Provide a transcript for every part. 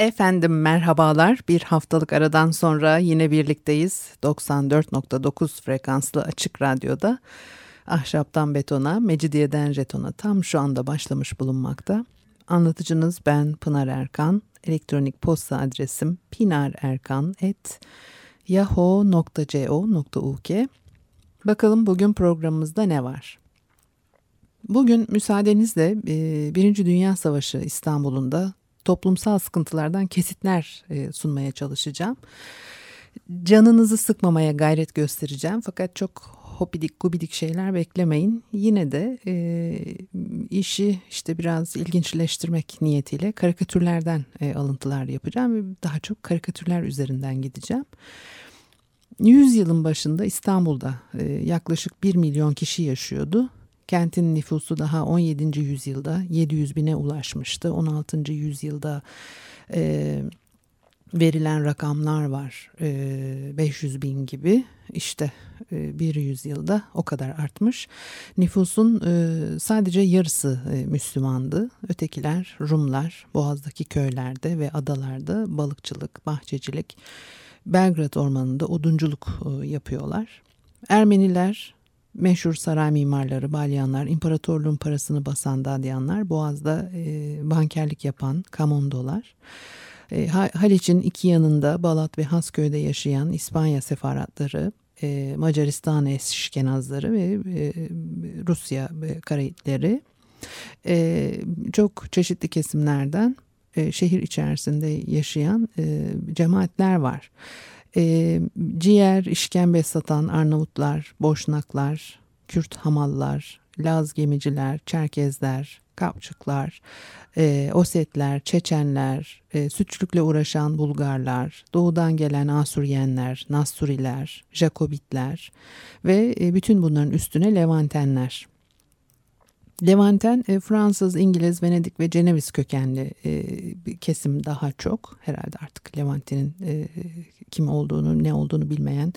Efendim merhabalar. Bir haftalık aradan sonra yine birlikteyiz. 94.9 frekanslı açık radyoda. Ahşaptan betona, Mecidiyeden jetona tam şu anda başlamış bulunmakta. Anlatıcınız ben Pınar Erkan. Elektronik posta adresim pinarerkan.yahoo.co.uk Bakalım bugün programımızda ne var? Bugün müsaadenizle Birinci Dünya Savaşı İstanbul'un da toplumsal sıkıntılardan kesitler e, sunmaya çalışacağım. Canınızı sıkmamaya gayret göstereceğim fakat çok hopidik gubidik şeyler beklemeyin. Yine de e, işi işte biraz ilginçleştirmek niyetiyle karikatürlerden e, alıntılar yapacağım ve daha çok karikatürler üzerinden gideceğim. Yüzyılın başında İstanbul'da e, yaklaşık 1 milyon kişi yaşıyordu Kentin nüfusu daha 17. yüzyılda 700 bine ulaşmıştı. 16. yüzyılda e, verilen rakamlar var. E, 500 bin gibi işte e, bir yüzyılda o kadar artmış. Nüfusun e, sadece yarısı e, Müslümandı. Ötekiler Rumlar Boğaz'daki köylerde ve adalarda balıkçılık, bahçecilik, Belgrad Ormanı'nda odunculuk e, yapıyorlar. Ermeniler meşhur saray mimarları, balyanlar, imparatorluğun parasını basan dadyanlar, Boğaz'da e, bankerlik yapan kamondolar, e, Haliç'in iki yanında Balat ve Hasköy'de yaşayan İspanya sefaratları, e, Macaristan eşkenazları ve e, Rusya e, Karayitleri. E, çok çeşitli kesimlerden e, şehir içerisinde yaşayan e, cemaatler var e, ciğer, işkembe satan Arnavutlar, Boşnaklar, Kürt hamallar, Laz gemiciler, Çerkezler, Kapçıklar, e, Osetler, Çeçenler, e, sütçülükle uğraşan Bulgarlar, doğudan gelen Asuryenler, Nasturiler, Jakobitler ve e, bütün bunların üstüne Levantenler. Levanten e, Fransız, İngiliz, Venedik ve Ceneviz kökenli e, bir kesim daha çok. Herhalde artık Levanten'in e, kim olduğunu, ne olduğunu bilmeyen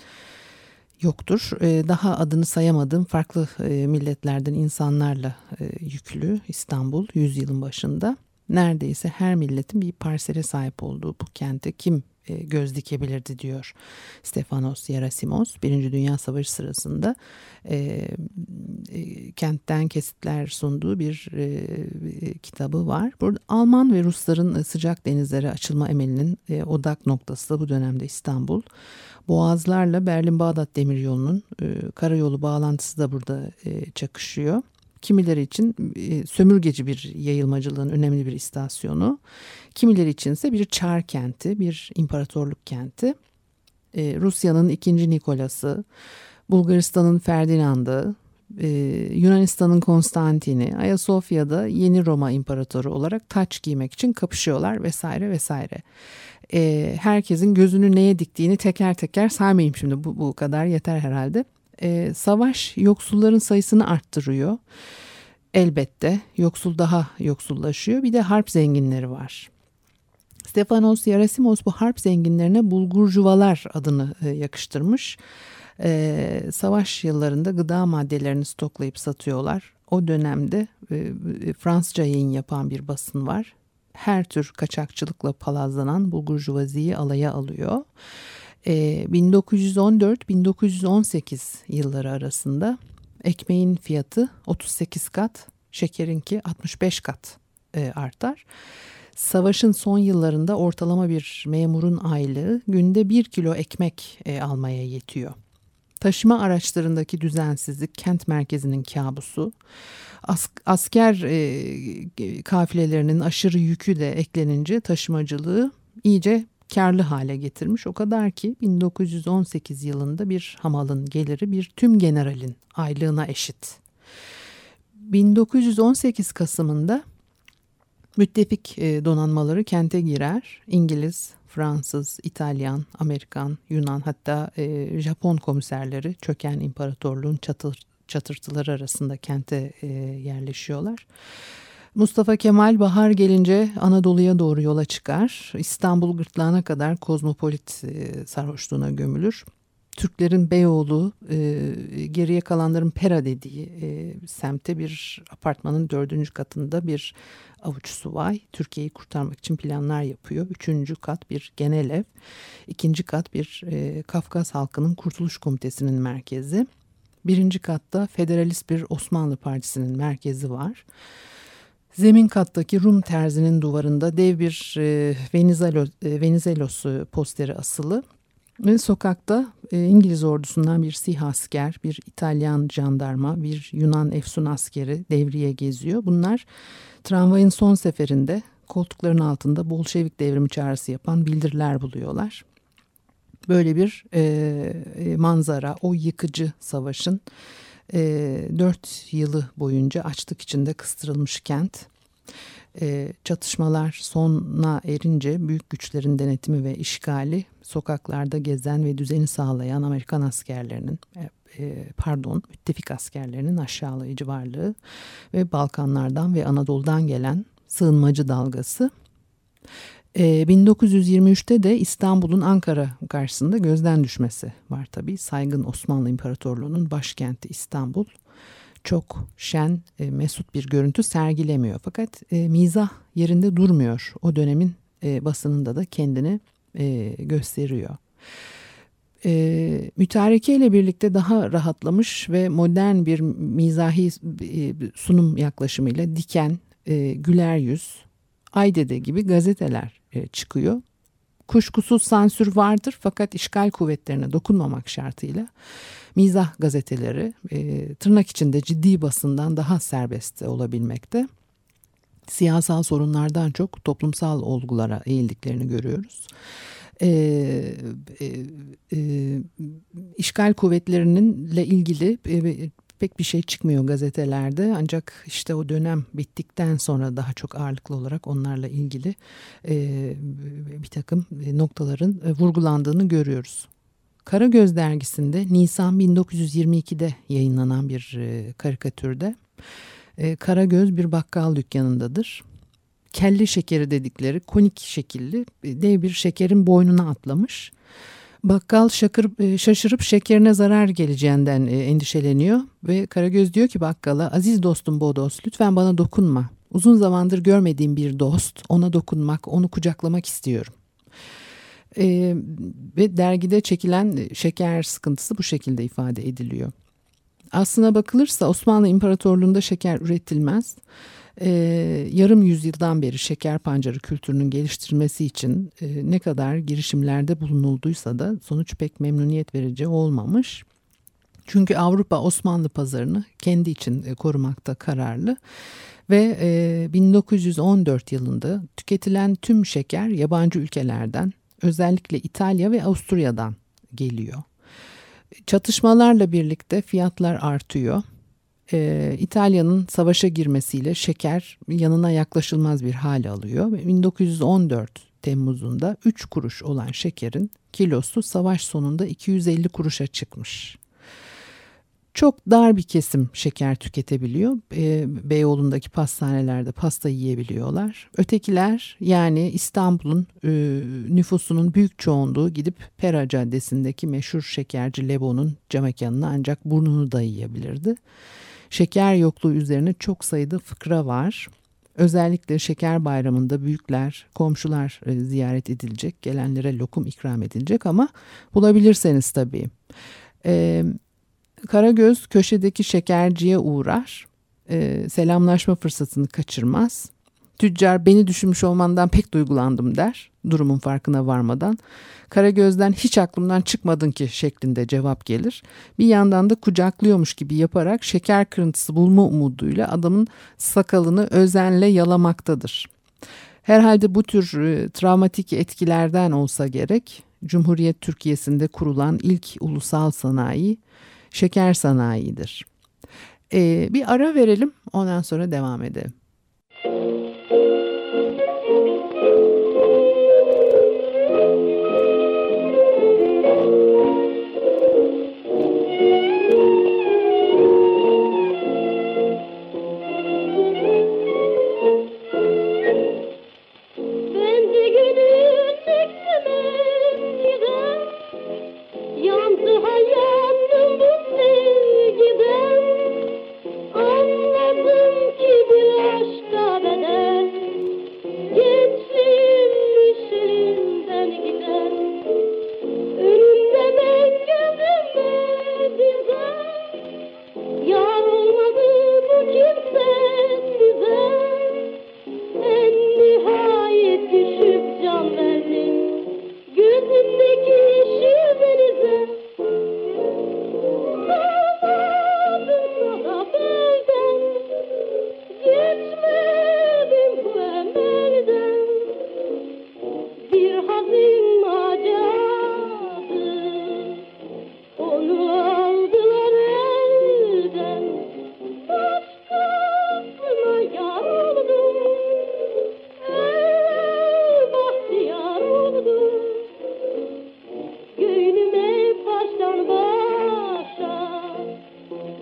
yoktur. Daha adını sayamadığım farklı milletlerden insanlarla yüklü İstanbul yüzyılın başında. Neredeyse her milletin bir parsele sahip olduğu bu kente kim göz dikebilirdi diyor Stefanos Yerasimos. Birinci Dünya Savaşı sırasında e, e, kentten kesitler sunduğu bir e, kitabı var. Burada Alman ve Rusların sıcak denizlere açılma emelinin e, odak noktası da bu dönemde İstanbul. Boğazlarla Berlin-Bağdat demiryolunun e, karayolu bağlantısı da burada e, çakışıyor. Kimileri için e, sömürgeci bir yayılmacılığın önemli bir istasyonu. Kimileri içinse bir çar kenti, bir imparatorluk kenti. E, Rusya'nın ikinci Nikolas'ı, Bulgaristan'ın Ferdinand'ı, e, Yunanistan'ın Konstantini, Ayasofya'da yeni Roma imparatoru olarak taç giymek için kapışıyorlar vesaire vesaire. E, herkesin gözünü neye diktiğini teker teker saymayayım şimdi bu, bu kadar yeter herhalde e, savaş yoksulların sayısını arttırıyor. Elbette yoksul daha yoksullaşıyor. Bir de harp zenginleri var. Stefanos Yarasimos bu harp zenginlerine bulgurcuvalar adını e, yakıştırmış. E, savaş yıllarında gıda maddelerini stoklayıp satıyorlar. O dönemde e, Fransızca yayın yapan bir basın var. Her tür kaçakçılıkla palazlanan bulgurcuvaziyi alaya alıyor. 1914-1918 ee, yılları arasında ekmeğin fiyatı 38 kat, şekerinki 65 kat e, artar. Savaşın son yıllarında ortalama bir memurun aylığı günde bir kilo ekmek e, almaya yetiyor. Taşıma araçlarındaki düzensizlik kent merkezinin kabusu. As asker e, kafilelerinin aşırı yükü de eklenince taşımacılığı iyice karlı hale getirmiş. O kadar ki 1918 yılında bir hamalın geliri bir tüm generalin aylığına eşit. 1918 Kasım'ında müttefik e, donanmaları kente girer. İngiliz, Fransız, İtalyan, Amerikan, Yunan hatta e, Japon komiserleri çöken imparatorluğun çatır, çatırtıları arasında kente e, yerleşiyorlar. Mustafa Kemal bahar gelince Anadolu'ya doğru yola çıkar. İstanbul gırtlağına kadar kozmopolit sarhoşluğuna gömülür. Türklerin Beyoğlu, e, geriye kalanların Pera dediği e, semtte bir apartmanın dördüncü katında bir avuç subay Türkiye'yi kurtarmak için planlar yapıyor. Üçüncü kat bir genel ev, ikinci kat bir e, Kafkas halkının kurtuluş komitesinin merkezi. Birinci katta federalist bir Osmanlı Partisi'nin merkezi var. Zemin kattaki Rum terzinin duvarında dev bir e, Venizelos, e, Venizelos posteri asılı. Ve sokakta e, İngiliz ordusundan bir SİHA asker, bir İtalyan jandarma, bir Yunan efsun askeri devriye geziyor. Bunlar tramvayın son seferinde koltukların altında Bolşevik devrimi çağrısı yapan bildiriler buluyorlar. Böyle bir e, e manzara, o yıkıcı savaşın e, dört yılı boyunca açlık içinde kıstırılmış kent e, çatışmalar sona erince büyük güçlerin denetimi ve işgali sokaklarda gezen ve düzeni sağlayan Amerikan askerlerinin e, e, pardon müttefik askerlerinin aşağılayıcı varlığı ve Balkanlardan ve Anadolu'dan gelen sığınmacı dalgası. E, 1923'te de İstanbul'un Ankara karşısında gözden düşmesi var tabii. Saygın Osmanlı İmparatorluğu'nun başkenti İstanbul çok şen, e, mesut bir görüntü sergilemiyor. Fakat e, mizah yerinde durmuyor. O dönemin e, basınında da kendini e, gösteriyor. E, mütareke ile birlikte daha rahatlamış ve modern bir mizahi e, sunum yaklaşımıyla diken, e, güler yüz, Aydede gibi gazeteler e, çıkıyor. Kuşkusuz sansür vardır fakat işgal kuvvetlerine dokunmamak şartıyla mizah gazeteleri e, tırnak içinde ciddi basından daha serbest olabilmekte. Siyasal sorunlardan çok toplumsal olgulara eğildiklerini görüyoruz. E, e, e, işgal kuvvetlerininle ilgili e, pek bir şey çıkmıyor gazetelerde ancak işte o dönem bittikten sonra daha çok ağırlıklı olarak onlarla ilgili e, bir takım noktaların e, vurgulandığını görüyoruz. Karagöz dergisinde Nisan 1922'de yayınlanan bir e, karikatürde e, Karagöz bir bakkal dükkanındadır. Kelli şekeri dedikleri konik şekilli e, dev bir şekerin boynuna atlamış. Bakkal şakır, e, şaşırıp şekerine zarar geleceğinden e, endişeleniyor ve Karagöz diyor ki bakkala aziz dostum Bodos lütfen bana dokunma. Uzun zamandır görmediğim bir dost ona dokunmak onu kucaklamak istiyorum. E, ve dergide çekilen şeker sıkıntısı bu şekilde ifade ediliyor. Aslına bakılırsa Osmanlı İmparatorluğu'nda şeker üretilmez. Ee, yarım yüzyıldan beri şeker pancarı kültürünün geliştirilmesi için e, ne kadar girişimlerde bulunulduysa da sonuç pek memnuniyet verici olmamış. Çünkü Avrupa Osmanlı pazarını kendi için e, korumakta kararlı ve e, 1914 yılında tüketilen tüm şeker yabancı ülkelerden özellikle İtalya ve Avusturya'dan geliyor. Çatışmalarla birlikte fiyatlar artıyor. Ee, İtalya'nın savaşa girmesiyle şeker yanına yaklaşılmaz bir hal alıyor. 1914 Temmuz'unda 3 kuruş olan şekerin kilosu savaş sonunda 250 kuruşa çıkmış çok dar bir kesim şeker tüketebiliyor. E, Beyoğlu'ndaki pastanelerde pasta yiyebiliyorlar. Ötekiler yani İstanbul'un e, nüfusunun büyük çoğunluğu gidip Pera Caddesi'ndeki meşhur şekerci Lebo'nun camekanına ancak burnunu dayayabilirdi. Şeker yokluğu üzerine çok sayıda fıkra var. Özellikle şeker bayramında büyükler, komşular e, ziyaret edilecek, gelenlere lokum ikram edilecek ama bulabilirseniz tabii. E, Karagöz köşedeki şekerciye uğrar. E, selamlaşma fırsatını kaçırmaz. Tüccar beni düşünmüş olmandan pek duygulandım der durumun farkına varmadan. Karagöz'den hiç aklımdan çıkmadın ki şeklinde cevap gelir. Bir yandan da kucaklıyormuş gibi yaparak şeker kırıntısı bulma umuduyla adamın sakalını özenle yalamaktadır. Herhalde bu tür e, travmatik etkilerden olsa gerek Cumhuriyet Türkiye'sinde kurulan ilk ulusal sanayi şeker sanayidir. Ee, bir ara verelim ondan sonra devam edelim.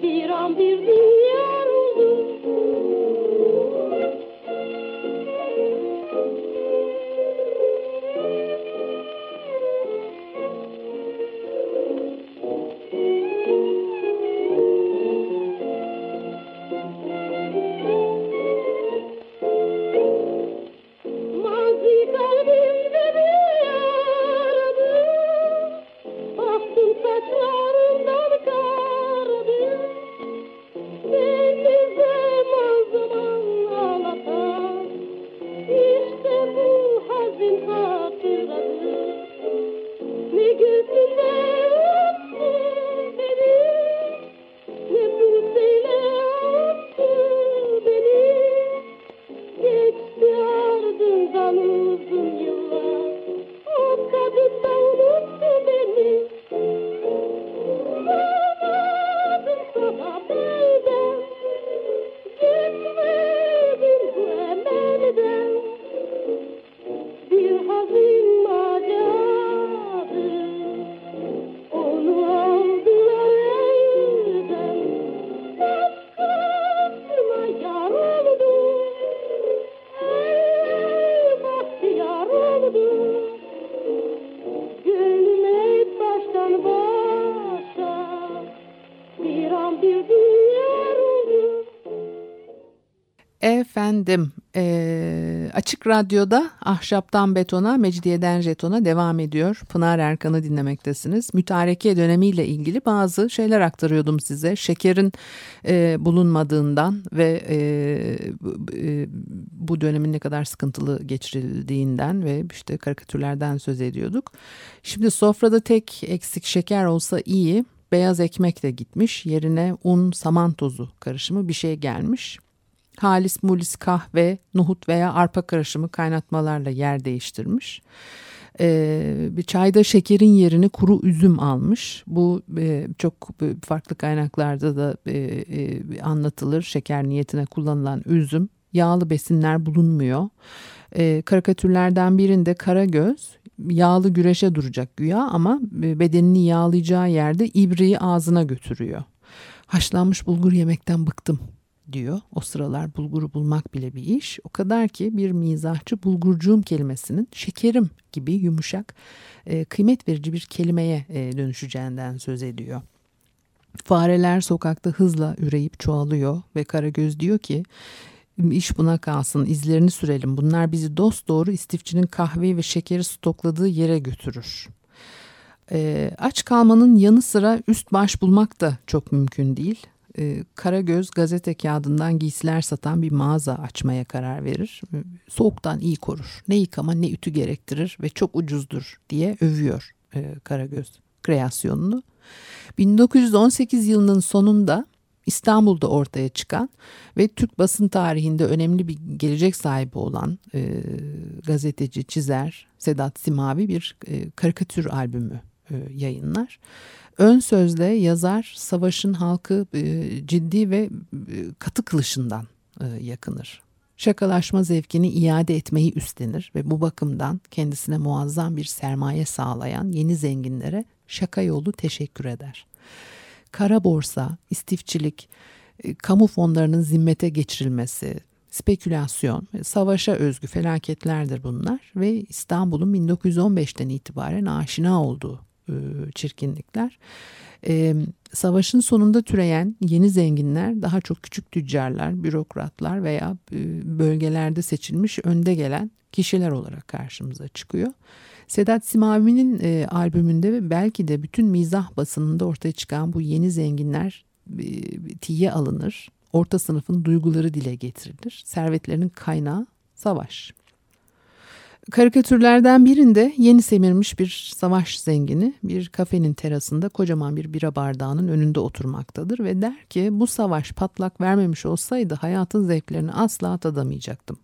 bir an bir dünya. Efendim e, Açık Radyo'da Ahşaptan Betona, Mecidiyeden Jeton'a devam ediyor. Pınar Erkan'ı dinlemektesiniz. Mütareke dönemiyle ilgili bazı şeyler aktarıyordum size. Şekerin e, bulunmadığından ve e, e, bu dönemin ne kadar sıkıntılı geçirildiğinden ve işte karikatürlerden söz ediyorduk. Şimdi sofrada tek eksik şeker olsa iyi. Beyaz ekmek de gitmiş. Yerine un, saman tozu karışımı bir şey gelmiş halis mulis kahve, nohut veya arpa karışımı kaynatmalarla yer değiştirmiş. Ee, bir çayda şekerin yerini kuru üzüm almış. Bu e, çok farklı kaynaklarda da e, e, anlatılır. Şeker niyetine kullanılan üzüm. Yağlı besinler bulunmuyor. E, karikatürlerden birinde Karagöz yağlı güreşe duracak güya ama bedenini yağlayacağı yerde ibriği ağzına götürüyor. Haşlanmış bulgur yemekten bıktım diyor. O sıralar bulguru bulmak bile bir iş. O kadar ki bir mizahçı bulgurcuğum kelimesinin şekerim gibi yumuşak, e, kıymet verici bir kelimeye e, dönüşeceğinden söz ediyor. Fareler sokakta hızla üreyip çoğalıyor ve Karagöz diyor ki iş buna kalsın izlerini sürelim bunlar bizi dost doğru istifçinin kahveyi ve şekeri stokladığı yere götürür. E, aç kalmanın yanı sıra üst baş bulmak da çok mümkün değil e, Karagöz gazete kağıdından giysiler satan bir mağaza açmaya karar verir. E, soğuktan iyi korur. Ne yıkama ne ütü gerektirir ve çok ucuzdur diye övüyor e, Karagöz kreasyonunu. 1918 yılının sonunda İstanbul'da ortaya çıkan ve Türk basın tarihinde önemli bir gelecek sahibi olan e, gazeteci, çizer Sedat Simavi bir e, karikatür albümü e, yayınlar. Ön sözde yazar savaşın halkı e, ciddi ve e, katı kılışından e, yakınır. Şakalaşma zevkini iade etmeyi üstlenir ve bu bakımdan kendisine muazzam bir sermaye sağlayan yeni zenginlere şaka yolu teşekkür eder. Kara borsa, istifçilik, kamu fonlarının zimmete geçirilmesi, spekülasyon, savaşa özgü felaketlerdir bunlar ve İstanbul'un 1915'ten itibaren aşina olduğu e, çirkinlikler. E, savaşın sonunda türeyen yeni zenginler daha çok küçük tüccarlar, bürokratlar veya e, bölgelerde seçilmiş önde gelen kişiler olarak karşımıza çıkıyor. Sedat Simavi'nin albümünde ve belki de bütün mizah basınında ortaya çıkan bu yeni zenginler tiye alınır. Orta sınıfın duyguları dile getirilir. Servetlerinin kaynağı savaş. Karikatürlerden birinde yeni semirmiş bir savaş zengini bir kafenin terasında kocaman bir bira bardağının önünde oturmaktadır ve der ki bu savaş patlak vermemiş olsaydı hayatın zevklerini asla tadamayacaktım.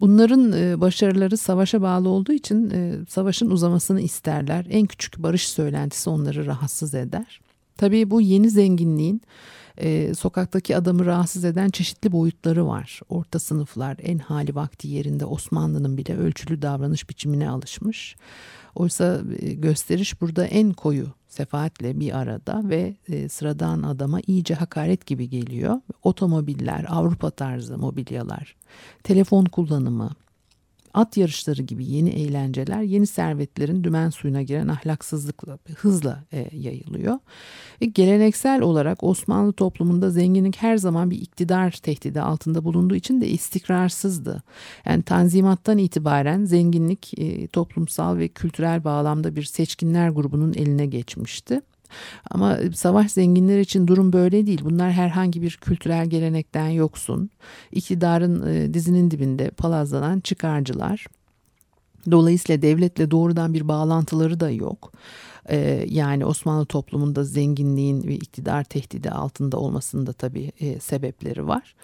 Bunların e, başarıları savaşa bağlı olduğu için e, savaşın uzamasını isterler. En küçük barış söylentisi onları rahatsız eder. Tabii bu yeni zenginliğin e, sokaktaki adamı rahatsız eden çeşitli boyutları var. Orta sınıflar en hali vakti yerinde Osmanlı'nın bile ölçülü davranış biçimine alışmış. Oysa e, gösteriş burada en koyu sefaatle bir arada ve e, sıradan adama iyice hakaret gibi geliyor. Otomobiller, Avrupa tarzı mobilyalar, telefon kullanımı, at yarışları gibi yeni eğlenceler yeni servetlerin dümen suyuna giren ahlaksızlıkla hızla e, yayılıyor. Ve geleneksel olarak Osmanlı toplumunda zenginlik her zaman bir iktidar tehdidi altında bulunduğu için de istikrarsızdı. Yani tanzimattan itibaren zenginlik e, toplumsal ve kültürel bağlamda bir seçkinler grubunun eline geçmişti. Ama savaş zenginler için durum böyle değil. Bunlar herhangi bir kültürel gelenekten yoksun. İktidarın e, dizinin dibinde palazlanan çıkarcılar. Dolayısıyla devletle doğrudan bir bağlantıları da yok. E, yani Osmanlı toplumunda zenginliğin ve iktidar tehdidi altında olmasında tabii e, sebepleri var.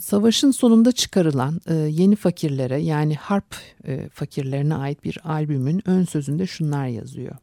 Savaşın sonunda çıkarılan yeni fakirlere yani harp fakirlerine ait bir albümün ön sözünde şunlar yazıyor.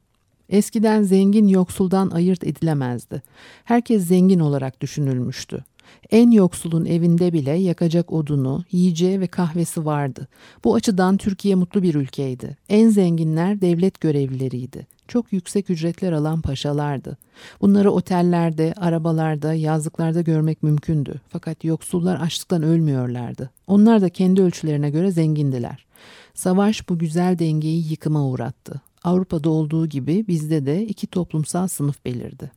Eskiden zengin yoksuldan ayırt edilemezdi. Herkes zengin olarak düşünülmüştü. En yoksulun evinde bile yakacak odunu, yiyeceği ve kahvesi vardı. Bu açıdan Türkiye mutlu bir ülkeydi. En zenginler devlet görevlileriydi. Çok yüksek ücretler alan paşalardı. Bunları otellerde, arabalarda, yazlıklarda görmek mümkündü. Fakat yoksullar açlıktan ölmüyorlardı. Onlar da kendi ölçülerine göre zengindiler. Savaş bu güzel dengeyi yıkıma uğrattı. Avrupa'da olduğu gibi bizde de iki toplumsal sınıf belirdi.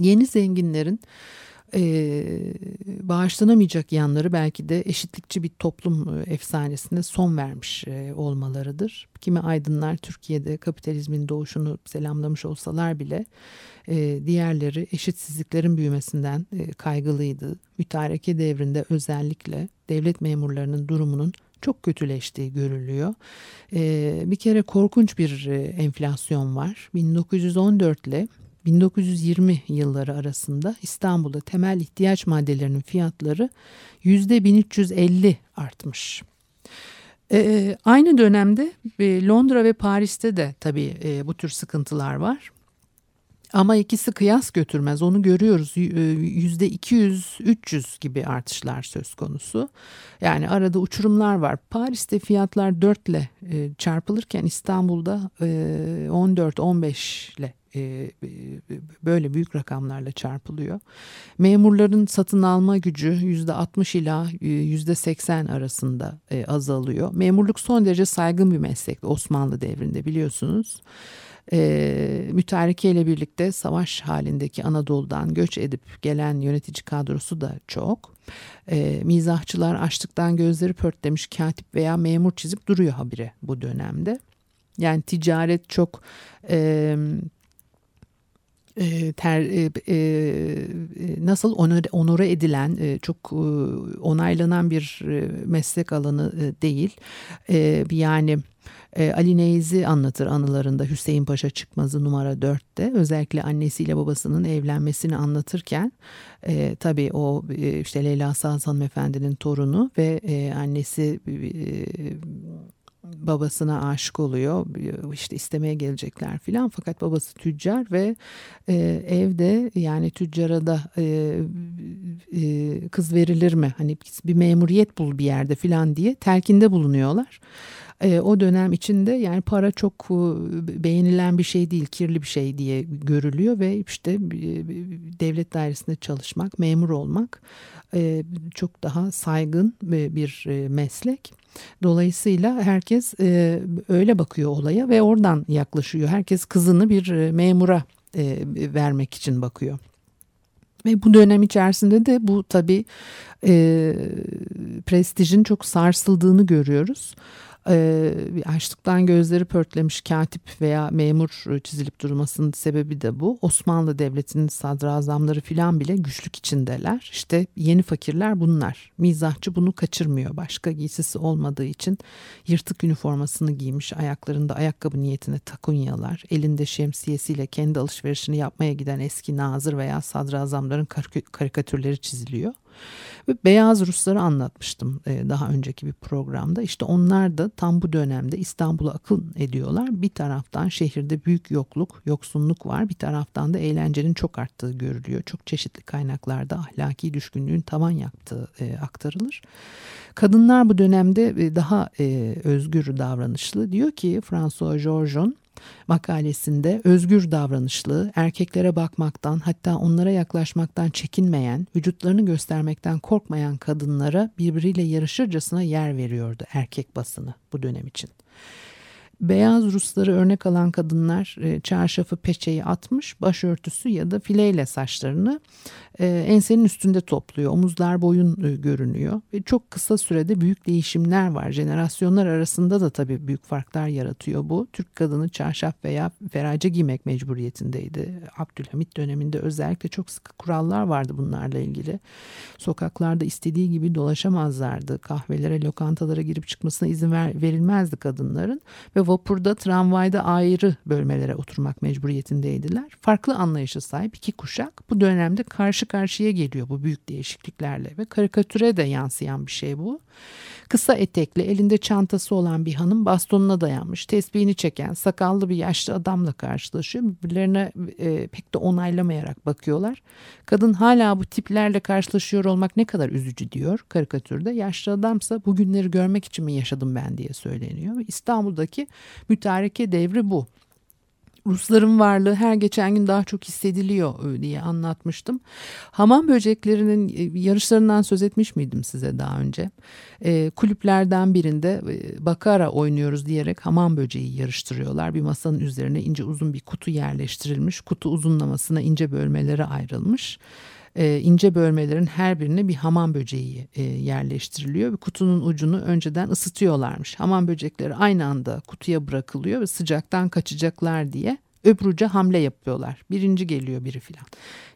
Yeni zenginlerin e, bağışlanamayacak yanları belki de eşitlikçi bir toplum efsanesine son vermiş e, olmalarıdır. Kimi aydınlar Türkiye'de kapitalizmin doğuşunu selamlamış olsalar bile e, diğerleri eşitsizliklerin büyümesinden e, kaygılıydı. Mütareke devrinde özellikle devlet memurlarının durumunun çok kötüleştiği görülüyor. E, bir kere korkunç bir e, enflasyon var. 1914 ile 1920 yılları arasında İstanbul'da temel ihtiyaç maddelerinin fiyatları %1350 artmış. Ee, aynı dönemde e, Londra ve Paris'te de tabii e, bu tür sıkıntılar var. Ama ikisi kıyas götürmez onu görüyoruz yüzde 200-300 gibi artışlar söz konusu. Yani arada uçurumlar var. Paris'te fiyatlar 4 ile e, çarpılırken İstanbul'da e, 14-15 ile e, böyle büyük rakamlarla çarpılıyor. Memurların satın alma gücü yüzde 60 ila e, yüzde 80 arasında e, azalıyor. Memurluk son derece saygın bir meslek Osmanlı devrinde biliyorsunuz. E, mütareke ile birlikte savaş halindeki Anadolu'dan göç edip gelen yönetici kadrosu da çok. E, mizahçılar açlıktan gözleri pörtlemiş katip veya memur çizip duruyor habire bu dönemde. Yani ticaret çok e, e, ter, e, e, nasıl onore, onore edilen e, çok e, onaylanan bir e, meslek alanı e, değil. E, yani e, Ali Neyzi anlatır anılarında Hüseyin Paşa Çıkmazı numara 4'te özellikle annesiyle babasının evlenmesini anlatırken e, tabii o e, işte Leyla Saz hanımefendinin torunu ve e, annesi e, babasına aşık oluyor. İşte istemeye gelecekler filan. Fakat babası tüccar ve e, evde yani tüccara da e, e, kız verilir mi? Hani bir memuriyet bul bir yerde filan diye telkinde bulunuyorlar. E, o dönem içinde yani para çok e, beğenilen bir şey değil, kirli bir şey diye görülüyor ve işte e, devlet dairesinde çalışmak, memur olmak e, çok daha saygın bir e, meslek. Dolayısıyla herkes e, öyle bakıyor olaya ve oradan yaklaşıyor. Herkes kızını bir memura e, vermek için bakıyor. Ve bu dönem içerisinde de bu tabii e, prestijin çok sarsıldığını görüyoruz e, açlıktan gözleri pörtlemiş katip veya memur çizilip durmasının sebebi de bu. Osmanlı Devleti'nin sadrazamları filan bile güçlük içindeler. İşte yeni fakirler bunlar. Mizahçı bunu kaçırmıyor. Başka giysisi olmadığı için yırtık üniformasını giymiş. Ayaklarında ayakkabı niyetine takunyalar. Elinde şemsiyesiyle kendi alışverişini yapmaya giden eski nazır veya sadrazamların karikatürleri çiziliyor. Ve beyaz Rusları anlatmıştım e, daha önceki bir programda. İşte onlar da tam bu dönemde İstanbul'a akın ediyorlar. Bir taraftan şehirde büyük yokluk, yoksunluk var. Bir taraftan da eğlencenin çok arttığı görülüyor. Çok çeşitli kaynaklarda ahlaki düşkünlüğün tavan yaptığı e, aktarılır. Kadınlar bu dönemde e, daha özgür davranışlı. Diyor ki François Georgeon makalesinde özgür davranışlı, erkeklere bakmaktan hatta onlara yaklaşmaktan çekinmeyen, vücutlarını göstermekten korkmayan kadınlara birbiriyle yarışırcasına yer veriyordu erkek basını bu dönem için. Beyaz Rusları örnek alan kadınlar e, çarşafı peçeyi atmış, başörtüsü ya da fileyle saçlarını e, ensenin üstünde topluyor. Omuzlar boyun e, görünüyor ve çok kısa sürede büyük değişimler var. Jenerasyonlar arasında da tabii büyük farklar yaratıyor bu. Türk kadını çarşaf veya ferace giymek mecburiyetindeydi. Abdülhamit döneminde özellikle çok sıkı kurallar vardı bunlarla ilgili. Sokaklarda istediği gibi dolaşamazlardı. Kahvelere, lokantalara girip çıkmasına izin ver, verilmezdi kadınların ve vapurda, tramvayda ayrı bölmelere oturmak mecburiyetindeydiler. Farklı anlayışa sahip iki kuşak bu dönemde karşı karşıya geliyor bu büyük değişikliklerle ve karikatüre de yansıyan bir şey bu. Kısa etekli, elinde çantası olan bir hanım bastonuna dayanmış, tesbihini çeken sakallı bir yaşlı adamla karşılaşıyor. Birbirlerine e, pek de onaylamayarak bakıyorlar. Kadın hala bu tiplerle karşılaşıyor olmak ne kadar üzücü diyor karikatürde. Yaşlı adamsa bugünleri görmek için mi yaşadım ben diye söyleniyor. İstanbul'daki mütareke devri bu. Rusların varlığı her geçen gün daha çok hissediliyor e, diye anlatmıştım. Hamam böceklerinin e, yarışlarından söz etmiş miydim size daha önce? E, kulüplerden birinde e, bakara oynuyoruz diyerek hamam böceği yarıştırıyorlar. Bir masanın üzerine ince uzun bir kutu yerleştirilmiş. Kutu uzunlamasına ince bölmelere ayrılmış. E, ince bölmelerin her birine bir hamam böceği e, yerleştiriliyor ve kutunun ucunu önceden ısıtıyorlarmış. Hamam böcekleri aynı anda kutuya bırakılıyor ve sıcaktan kaçacaklar diye öbür uca hamle yapıyorlar. Birinci geliyor biri filan.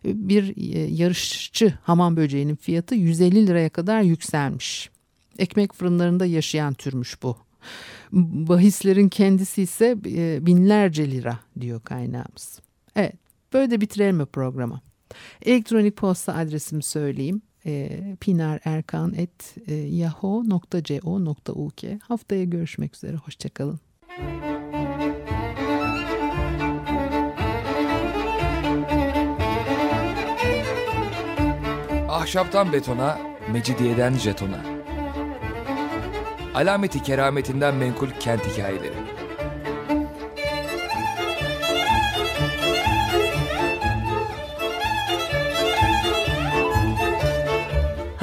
Bir e, yarışçı hamam böceğinin fiyatı 150 liraya kadar yükselmiş. Ekmek fırınlarında yaşayan türmüş bu. Bahislerin kendisi ise e, binlerce lira diyor kaynağımız. Evet böyle de bitirelim mi programı? Elektronik posta adresimi söyleyeyim. E, pinarerkan.yahoo.co.uk Haftaya görüşmek üzere. Hoşçakalın. Ahşaptan betona, mecidiyeden jetona. Alameti kerametinden menkul kent hikayeleri.